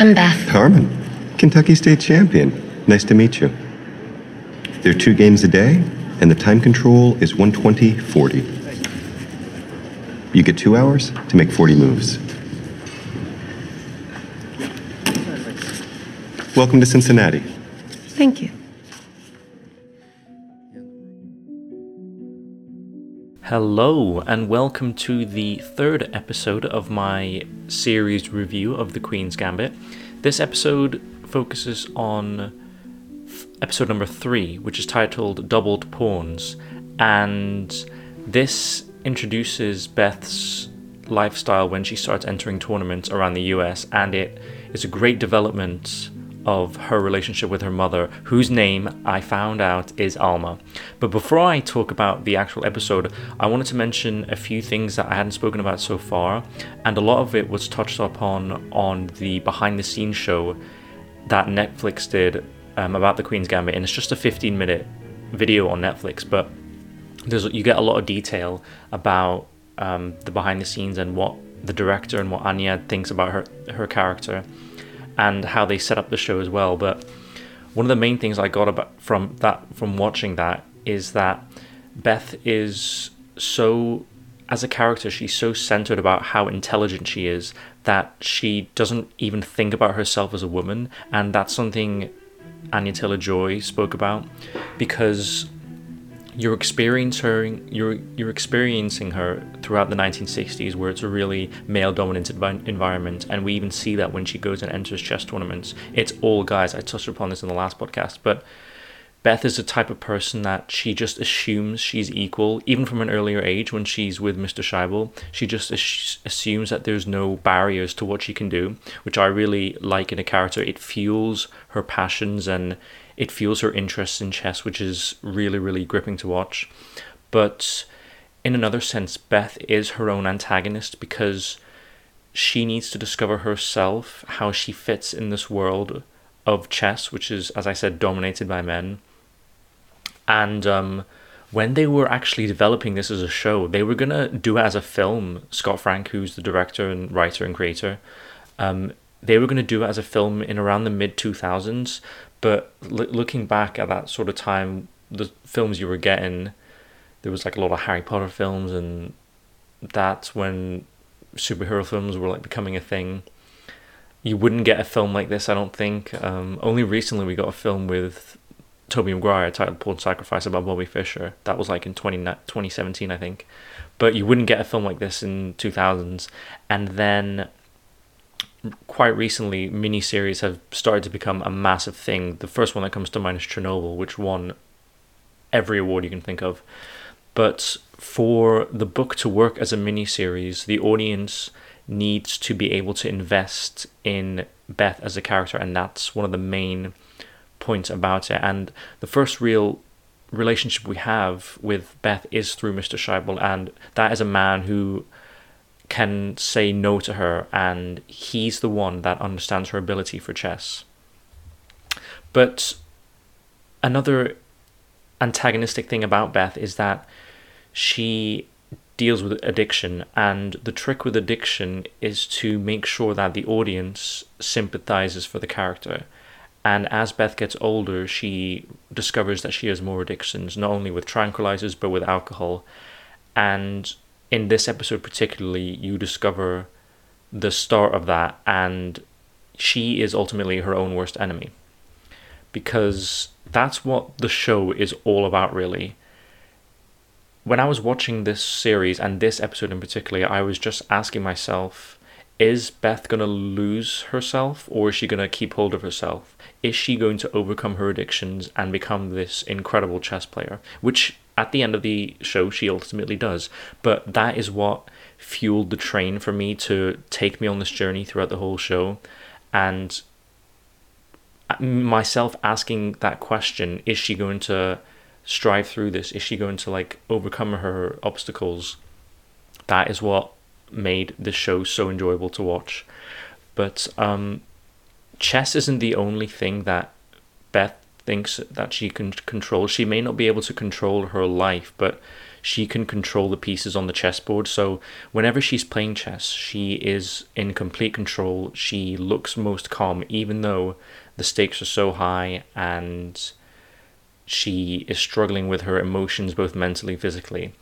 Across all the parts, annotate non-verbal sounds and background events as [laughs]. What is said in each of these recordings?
I'm Beth. Harmon, Kentucky State champion. Nice to meet you. There are two games a day, and the time control is 120 40. You get two hours to make 40 moves. Welcome to Cincinnati. Thank you. Hello, and welcome to the third episode of my series review of The Queen's Gambit. This episode focuses on episode number three, which is titled Doubled Pawns, and this introduces Beth's lifestyle when she starts entering tournaments around the US, and it is a great development of her relationship with her mother, whose name I found out is Alma. But before I talk about the actual episode, I wanted to mention a few things that I hadn't spoken about so far, and a lot of it was touched upon on the behind the scenes show that Netflix did um, about the Queen's Gambit, and it's just a 15 minute video on Netflix, but there's you get a lot of detail about um, the behind the scenes and what the director and what Anya thinks about her her character and how they set up the show as well. But one of the main things I got about from that from watching that is that Beth is so as a character she's so centered about how intelligent she is that she doesn't even think about herself as a woman and that's something Anya Taylor Joy spoke about because you're experiencing you're you're experiencing her throughout the 1960s where it's a really male dominated environment. And we even see that when she goes and enters chess tournaments. It's all guys. I touched upon this in the last podcast but beth is the type of person that she just assumes she's equal. Even from an earlier age when she's with mr Shaibel she just assumes that there's no barriers to what she can do which i really like in a character. It fuels her passions and it fuels her interest in chess, which is really, really gripping to watch. But in another sense, Beth is her own antagonist because she needs to discover herself how she fits in this world of chess, which is, as I said, dominated by men. And um, when they were actually developing this as a show, they were going to do it as a film. Scott Frank, who's the director and writer and creator, um, they were going to do it as a film in around the mid 2000s, but l- looking back at that sort of time, the films you were getting, there was like a lot of Harry Potter films, and that's when superhero films were like becoming a thing. You wouldn't get a film like this, I don't think. Um, only recently we got a film with Tobey Maguire titled Pawn Sacrifice about Bobby Fischer. That was like in 20, 2017, I think. But you wouldn't get a film like this in 2000s. And then quite recently miniseries have started to become a massive thing. The first one that comes to mind is Chernobyl, which won every award you can think of. But for the book to work as a miniseries, the audience needs to be able to invest in Beth as a character, and that's one of the main points about it. And the first real relationship we have with Beth is through Mr. Shaibel, and that is a man who can say no to her, and he's the one that understands her ability for chess. But another antagonistic thing about Beth is that she deals with addiction, and the trick with addiction is to make sure that the audience sympathizes for the character. And as Beth gets older, she discovers that she has more addictions, not only with tranquilizers, but with alcohol. And in this episode particularly, you discover the start of that, and she is ultimately her own worst enemy. Because that's what the show is all about, really. When I was watching this series and this episode in particular, I was just asking myself is Beth going to lose herself or is she going to keep hold of herself? Is she going to overcome her addictions and become this incredible chess player? Which at the end of the show, she ultimately does. But that is what fueled the train for me to take me on this journey throughout the whole show. And myself asking that question is she going to strive through this? Is she going to like overcome her obstacles? That is what made the show so enjoyable to watch. But um, chess isn't the only thing that Beth thinks that she can control. She may not be able to control her life, but she can control the pieces on the chessboard. So whenever she's playing chess, she is in complete control. She looks most calm, even though the stakes are so high and she is struggling with her emotions both mentally physically.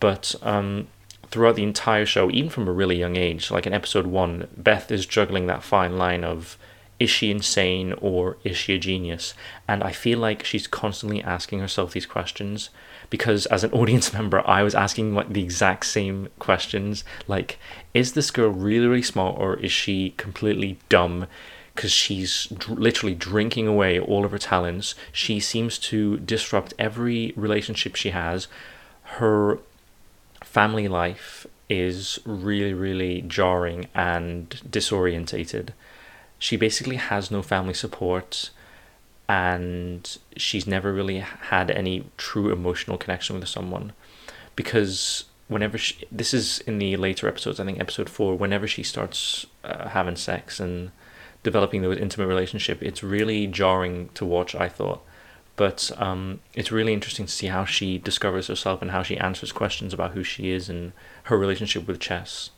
But um, throughout the entire show, even from a really young age, like in episode one, Beth is juggling that fine line of is she insane or is she a genius? And I feel like she's constantly asking herself these questions because as an [laughs] audience member, I was asking like the exact same questions. Like, is this girl really, really smart or is she completely dumb? Because she's dr- literally drinking away all of her talents. She seems to disrupt every relationship she has. Her family life is really, really jarring and disorientated she basically has no family support and she's never really had any true emotional connection with someone. Because whenever she, this is in the later episodes i think episode 4 whenever she starts uh, having sex and developing those intimate relationship it's really jarring to watch i thought. But um, it's really interesting to see how she discovers herself and how she answers questions about who she is and her relationship with chess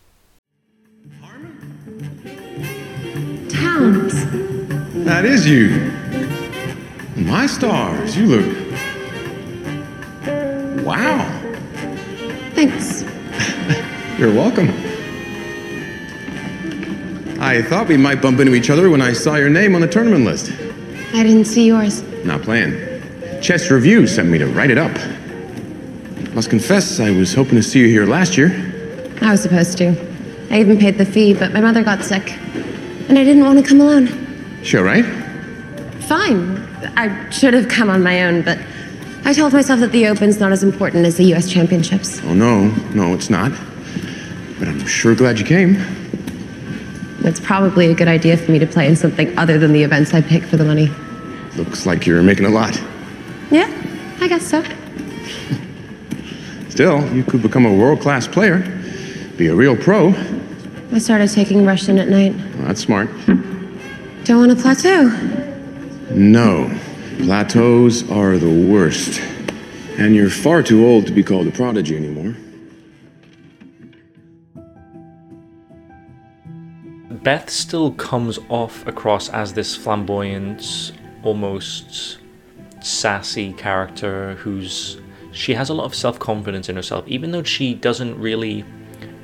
That is you. My stars, you look. Wow. Thanks. [laughs] You're welcome. I thought we might bump into each other when I saw your name on the tournament list. I didn't see yours. Not playing. Chess Review sent me to write it up. Must confess, I was hoping to see you here last year. I was supposed to. I even paid the fee, but my mother got sick. And I didn't want to come alone. Sure, right? Fine. I should have come on my own, but I told myself that the Open's not as important as the US Championships. Oh, no, no, it's not. But I'm sure glad you came. It's probably a good idea for me to play in something other than the events I pick for the money. Looks like you're making a lot. Yeah, I guess so. [laughs] Still, you could become a world class player, be a real pro. I started taking Russian at night. Well, that's smart. Don't want a plateau. No. Plateaus are the worst. And you're far too old to be called a prodigy anymore. Beth still comes off across as this flamboyant, almost sassy character who's she has a lot of self-confidence in herself even though she doesn't really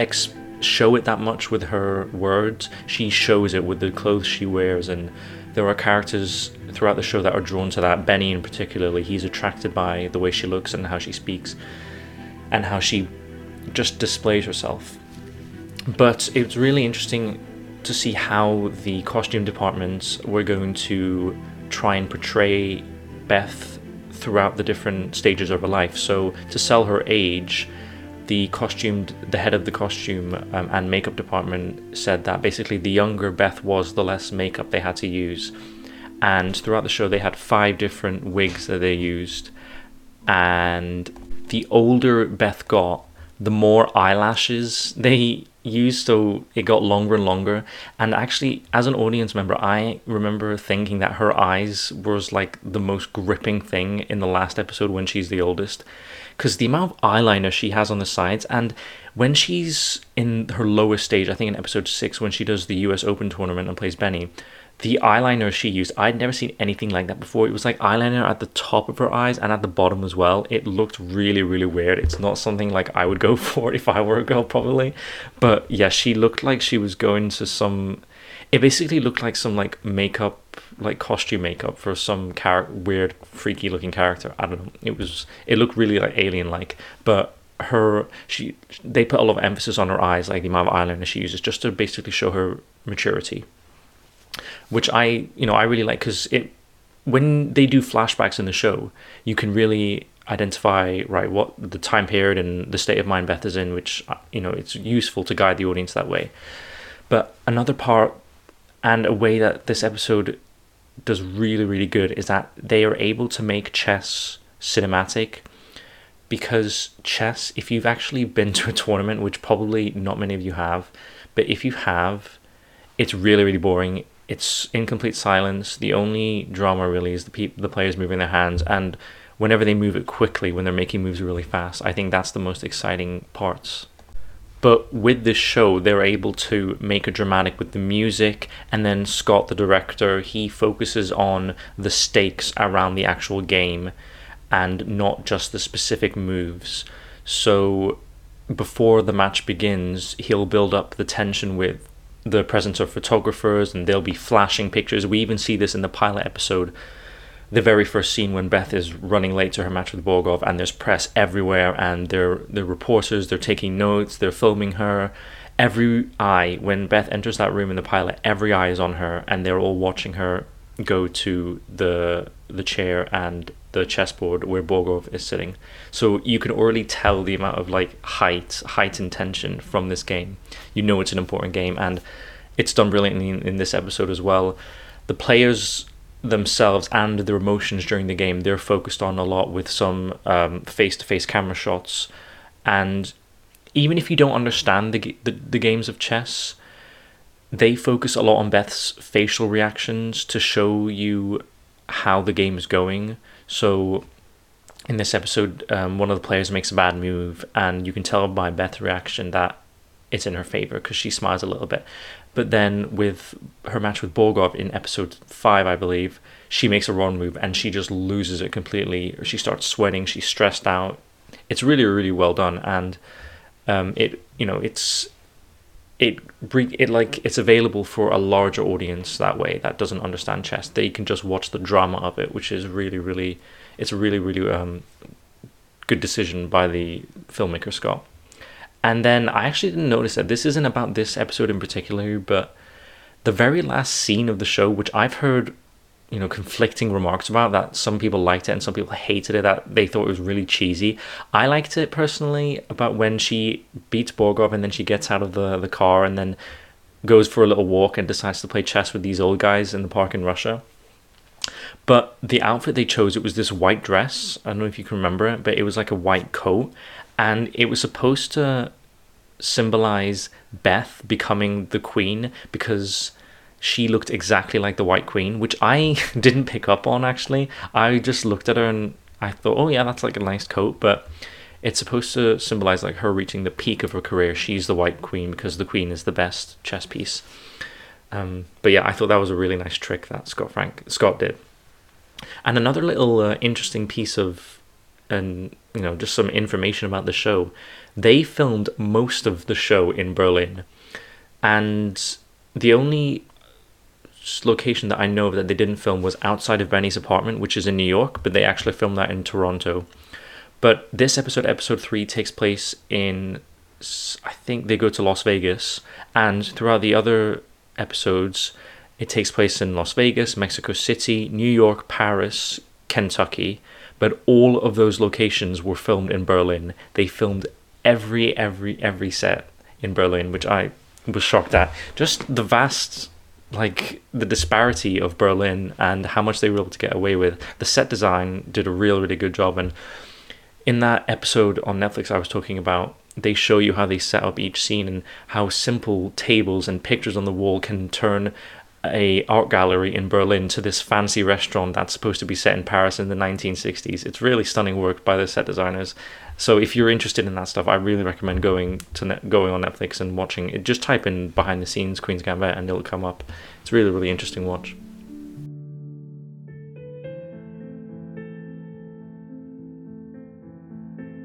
ex- show it that much with her words. She shows it with the clothes she wears and there are characters throughout the show that are drawn to that. Benny in particularly he's attracted by the way she looks and how she speaks and how she just displays herself. But it's really interesting to see how the costume departments were going to try and portray Beth throughout the different stages of her life. So to sell her age, the costumed, the head of the costume um, and makeup department said that basically the younger Beth was, the less makeup they had to use. And throughout the show, they had five different wigs that they used. And the older Beth got, the more eyelashes they used so it got longer and longer and actually as an audience member i remember thinking that her eyes was like the most gripping thing in the last episode when she's the oldest because the amount of eyeliner she has on the sides and when she's in her lowest stage i think in episode 6 when she does the us open tournament and plays benny the eyeliner she used i'd never seen anything like that before. It was like eyeliner at the top of her eyes and at the bottom as well. It looked really really weird. It's not something like i would go [laughs] for if i were a girl probably. But yeah she looked like she was going to some it basically looked like some like makeup like costume makeup for some char- weird freaky looking character. I don't know. It was it looked really like alien like but her she they put a lot of emphasis on her eyes like the amount of eyeliner she uses just to basically show her maturity. Which I you know I really like because it when they do flashbacks in the show, you can really identify right what the time period and the state of mind Beth is in, which uh, you know it's useful to guide the audience that way. But another part and a way that this episode does really really good is that they are able to make chess cinematic because chess if you've actually been to a tournament which probably not many of you have but if you have it's really really boring it's in complete silence. The only drama really is the pe- the players moving their hands, and whenever they move it quickly, when they're making moves really fast. I think that's the most exciting parts. But with this show, they're able to make it dramatic with the music, and then Scott, the director, he focuses on the stakes around the actual game and not just the specific moves. So before the match begins, he'll build up the tension with the presence of photographers and they'll be flashing pictures. We even see this in the pilot episode, the very first scene when Beth is running late to her match with Borgov and there's press everywhere and they're the reporters, they're taking notes, they're filming her. Every eye when Beth enters that room in the pilot, every eye is on her and they're all watching her go to the the chair and the chessboard where Borgov is sitting. So you can already tell the amount of like height, height and tension from this game. You know it's an important game, and it's done brilliantly in, in this episode as well. The players themselves and their emotions during the game they're focused on a lot with some um, face-to-face camera shots and even if you don't understand the, the, the games of chess they focus a lot on Beth's facial reactions to show you how the game is going. So in this episode, um, one of the players makes a bad move, and you can tell by Beth's reaction that it's in her favor because she smiles a little bit. But then with her match with Borgov in episode five, I believe, she makes a wrong move and she just loses it completely. She starts sweating. She's stressed out. It's really, really well done, and um, it you know it's it it like it's available for a larger audience that way that doesn't understand chess. They can just watch the drama of it, which is really, really it's a really, really um, good decision by the filmmaker Scott. And then I actually didn't notice that this isn't about this episode in particular, but the very last scene of the show, which I've heard you know conflicting remarks about that some people liked it and some people hated it that they thought it was really cheesy. I liked it personally about when she beats borgov and then she gets out of the, the car and then goes for a little walk and decides to play chess with these old guys in the park in russia. But the outfit they chose it was this white dress. I don't know if you can remember it but it was like a white coat and it was supposed to symbolize beth becoming the queen because she looked exactly like the White Queen, which I [laughs] didn't pick up on actually. I just looked at her and I thought, oh yeah, that's like a nice coat, but it's supposed to symbolize like her reaching the peak of her career. She's the White Queen because the Queen is the best chess piece. Um, but yeah, I thought that was a really nice trick that Scott Frank Scott did. And another little uh, interesting piece of, and you know, just some information about the show. They filmed most of the show in Berlin, and the only location that I know of that they didn't film was outside of Benny's apartment, which is in New York, but they actually filmed that in Toronto. But this episode, episode three, takes place in, I think they go to Las Vegas, and throughout the other episodes, it takes place in Las Vegas, Mexico City, New York, Paris, Kentucky. But all of those locations were filmed in Berlin. They filmed every, every, every set in Berlin, which I was shocked at. Just the vast like the disparity of Berlin and how much they were able to get away with. The set design did a real, really good job. And in that episode on Netflix I was talking about, they show you how they set up each scene and how simple tables and pictures on the wall can turn a art gallery in Berlin to this fancy restaurant that's supposed to be set in Paris in the 1960s. It's really stunning work by the set designers. So if you're interested in that stuff, I really recommend going to going on Netflix and watching it. Just type in behind the scenes Queen's Gambit and it'll come up. It's really really interesting watch.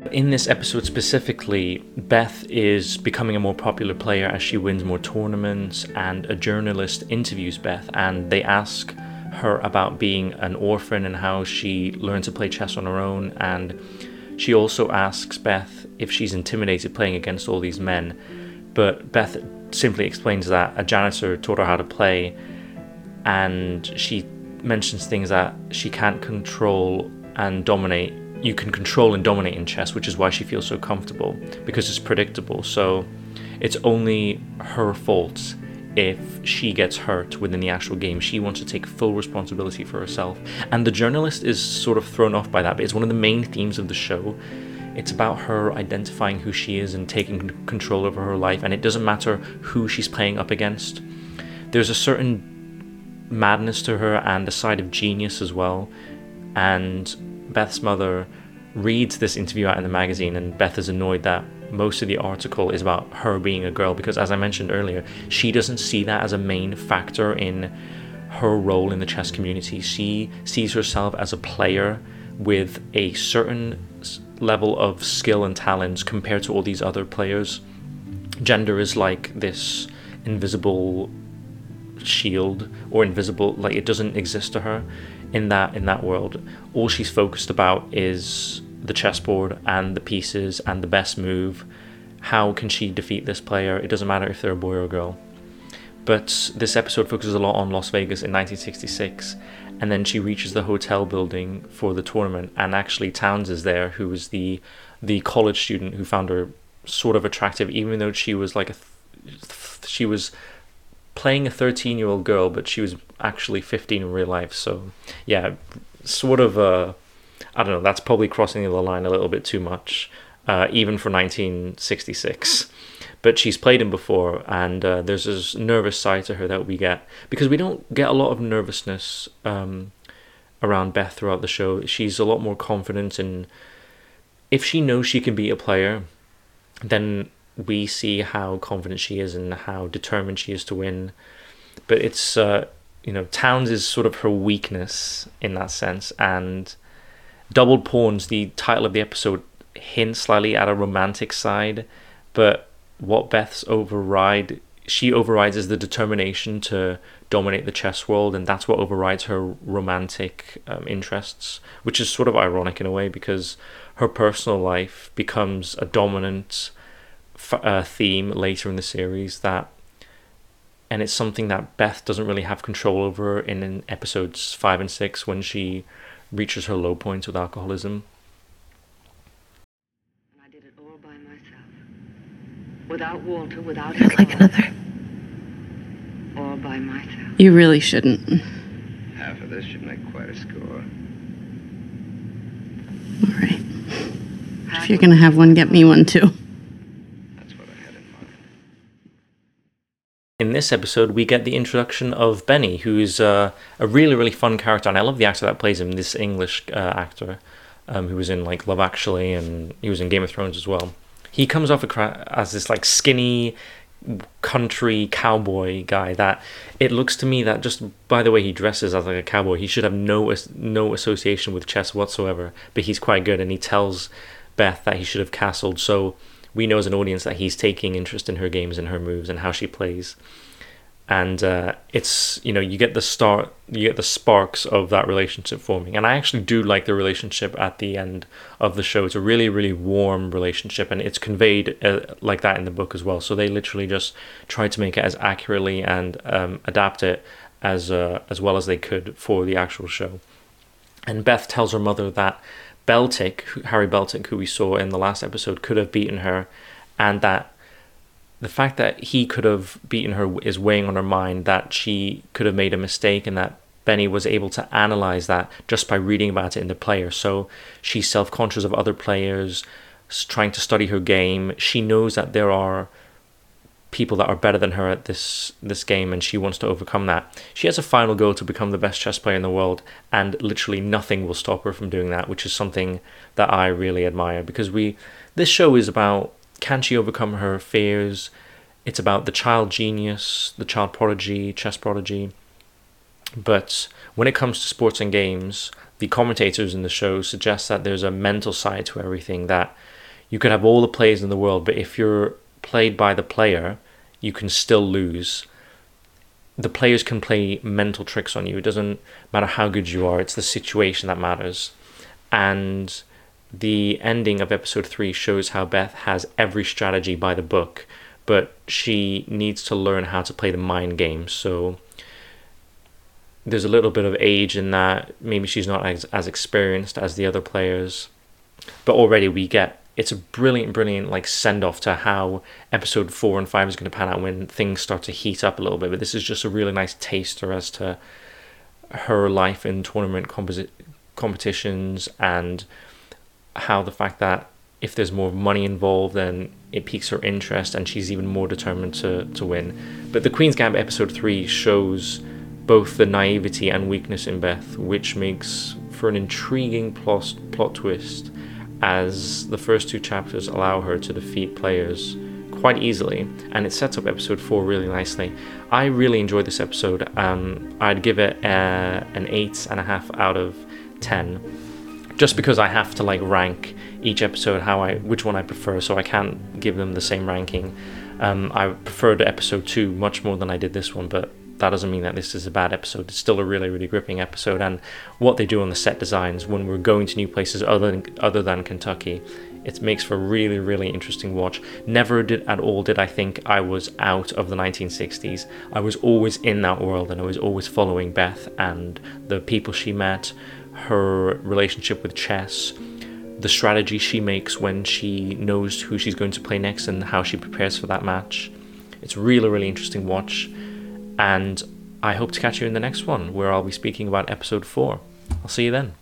But in this episode specifically, Beth is becoming a more popular player as she wins more tournaments, and a journalist interviews Beth and they ask her about being an orphan and how she learned to play chess on her own. And she also asks Beth if she's intimidated playing against all these men. But Beth simply explains that a janitor taught her how to play, and she mentions things that she can't control and dominate you can control and dominate in chess, which is why she feels so comfortable because it's predictable. So it's only her fault if she gets hurt within the actual game. She wants to take full responsibility for herself. And the journalist is sort of thrown off by that, but it's one of the main themes of the show. It's about her identifying who she is and taking control over her life, and it doesn't matter who she's playing up against. There's a certain madness to her and a side of genius as well. And Beth's mother reads this interview out in the magazine, and Beth is annoyed that most of the article is about her being a girl because, as I mentioned earlier, she doesn't see that as a main factor in her role in the chess community. She sees herself as a player with a certain level of skill and talents compared to all these other players. Gender is like this invisible shield or invisible like it doesn't exist to her in that in that world all she's focused about is the chessboard and the pieces and the best move. How can she defeat this player? It doesn't matter if they're a boy or a girl. But this episode focuses a lot on Las Vegas in 1966 and then she reaches the hotel building for the tournament and actually Townes is there who was the the college student who found her sort of attractive even though she was like a th- she was playing a 13 year old girl, but she was actually 15 in real life. So, yeah, sort of, uh, I don't know, that's probably crossing the line a little bit too much, uh, even for 1966. But she's played him before, and uh, there's this nervous side to her that we get because we don't get a lot of nervousness um, around Beth throughout the show. She's a lot more confident, and if she knows she can be a player, then we see how confident she is and how determined she is to win. But it's uh, you know Townes is sort of her weakness in that sense, and Doubled Pawns, the title of the episode, hints slightly at a romantic side, but what Beth's override she overrides is the determination to dominate the chess world, and that's what overrides her romantic um, interests, which is sort of ironic in a way because her personal life becomes a dominant uh, theme later in the series that and it's something that Beth doesn't really have control over in, in episodes 5 and 6 when she reaches her low points with alcoholism. I did it all by myself. Without Walter, without I'd like another. All by myself. You really shouldn't. Half of this should make quite a score. All right. If you're gonna have one, get me one too. That's what I had in mind. In this episode, we get the introduction of Benny, who's uh, a really, really fun character, and I love the actor that plays him, this English uh, actor, um, who was in like Love Actually, and he was in Game of Thrones as well. He comes off as this like skinny country cowboy guy that it looks to me that just by the way he dresses as like a cowboy he should have no no association with chess whatsoever. But he's quite good and he tells Beth that he should have castled. So we know as an audience that he's taking interest in her games and her moves and how she plays. And uh, it's you know you get the start you get the sparks of that relationship forming. And i actually do like the relationship at the end of the show. It's a really really warm relationship and it's conveyed uh, like that in the book as well. So they literally just tried to make it as accurately and um, adapt it as uh, as well as they could for the actual show. And beth tells her mother that Beltik Harry Beltik who we saw in the last episode could have beaten her and that the fact that he could have beaten her is weighing on her mind that she could have made a mistake and that Benny was able to analyze that just by reading about it in the player. So she's self conscious of other players, trying to study her game. She knows that there are people that are better than her at this this game and she wants to overcome that. She has a final goal to become the best chess player in the world and literally nothing will stop her from doing that, which is something that I really admire because we this show is about can she overcome her fears? It's about the child genius, the child prodigy, chess prodigy. But when it comes to sports and games, the commentators in the show suggest that there's a mental side to everything that you could have all the players in the world, but if you're played by the player, you can still lose. The players can play mental tricks on you. It doesn't matter how good you are, it's the situation that matters. And the ending of episode three shows how Beth has every strategy by the book, but she needs to learn how to play the mind game. So there's a little bit of age in that. Maybe she's not as, as experienced as the other players, but already we get it's a brilliant, brilliant like send off to how episode four and five is going to pan out when things start to heat up a little bit. But this is just a really nice taster as to her life in tournament competitions and how the fact that if there's more money involved, then it piques her interest and she's even more determined to, to win. But the Queen's Gambit episode 3 shows both the naivety and weakness in Beth, which makes for an intriguing plot, plot twist as the first two chapters allow her to defeat players quite easily, and it sets up episode four really nicely. I really enjoyed this episode. Um, I'd give it uh, an eight and a half out of ten, just because I have to like rank each episode how I which one I prefer, so I can't give them the same ranking. Um, I preferred episode two much more than I did this one, but that doesn't mean that this is a bad episode. It's still a really, really gripping episode, and what they do on the set designs when we're going to new places other than other than Kentucky, it makes for a really, really interesting watch. Never did at all did I think I was out of the 1960s. I was always in that world, and I was always following Beth and the people she met, her relationship with chess, the strategy she makes when she knows who she's going to play next, and how she prepares for that match. It's really, really interesting watch and I hope to catch you in the next one where I'll be speaking about episode 4. I'll see you then.